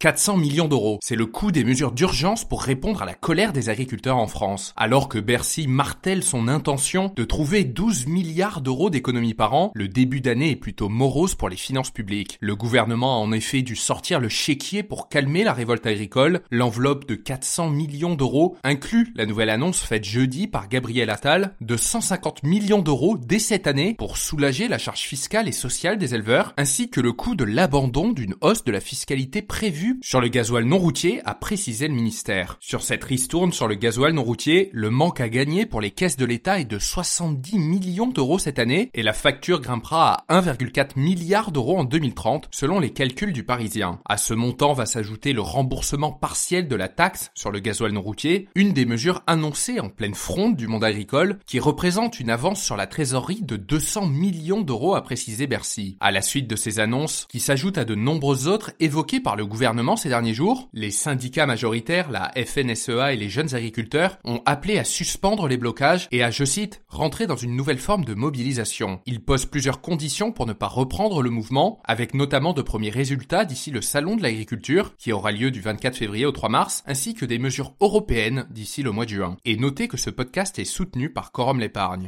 400 millions d'euros, c'est le coût des mesures d'urgence pour répondre à la colère des agriculteurs en France. Alors que Bercy martèle son intention de trouver 12 milliards d'euros d'économies par an, le début d'année est plutôt morose pour les finances publiques. Le gouvernement a en effet dû sortir le chéquier pour calmer la révolte agricole. L'enveloppe de 400 millions d'euros inclut la nouvelle annonce faite jeudi par Gabriel Attal de 150 millions d'euros dès cette année pour soulager la charge fiscale et sociale des éleveurs, ainsi que le coût de l'abandon d'une hausse de la fiscalité prévue sur le gasoil non routier, a précisé le ministère. Sur cette ristourne sur le gasoil non routier, le manque à gagner pour les caisses de l'État est de 70 millions d'euros cette année et la facture grimpera à 1,4 milliard d'euros en 2030 selon les calculs du Parisien. À ce montant va s'ajouter le remboursement partiel de la taxe sur le gasoil non routier, une des mesures annoncées en pleine fronde du monde agricole qui représente une avance sur la trésorerie de 200 millions d'euros a précisé Bercy. À la suite de ces annonces qui s'ajoutent à de nombreuses autres évoquées par le gouvernement ces derniers jours, les syndicats majoritaires, la FNSEA et les jeunes agriculteurs ont appelé à suspendre les blocages et à, je cite, rentrer dans une nouvelle forme de mobilisation. Ils posent plusieurs conditions pour ne pas reprendre le mouvement, avec notamment de premiers résultats d'ici le salon de l'agriculture, qui aura lieu du 24 février au 3 mars, ainsi que des mesures européennes d'ici le mois de juin. Et notez que ce podcast est soutenu par Quorum l'épargne.